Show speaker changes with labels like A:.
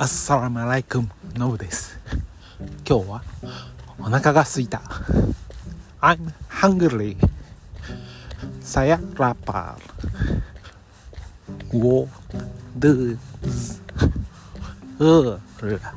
A: アッサラマライクムノブです。今日はお腹が空いた。I'm hungry. さやラッパー。ウォドゥズウーラ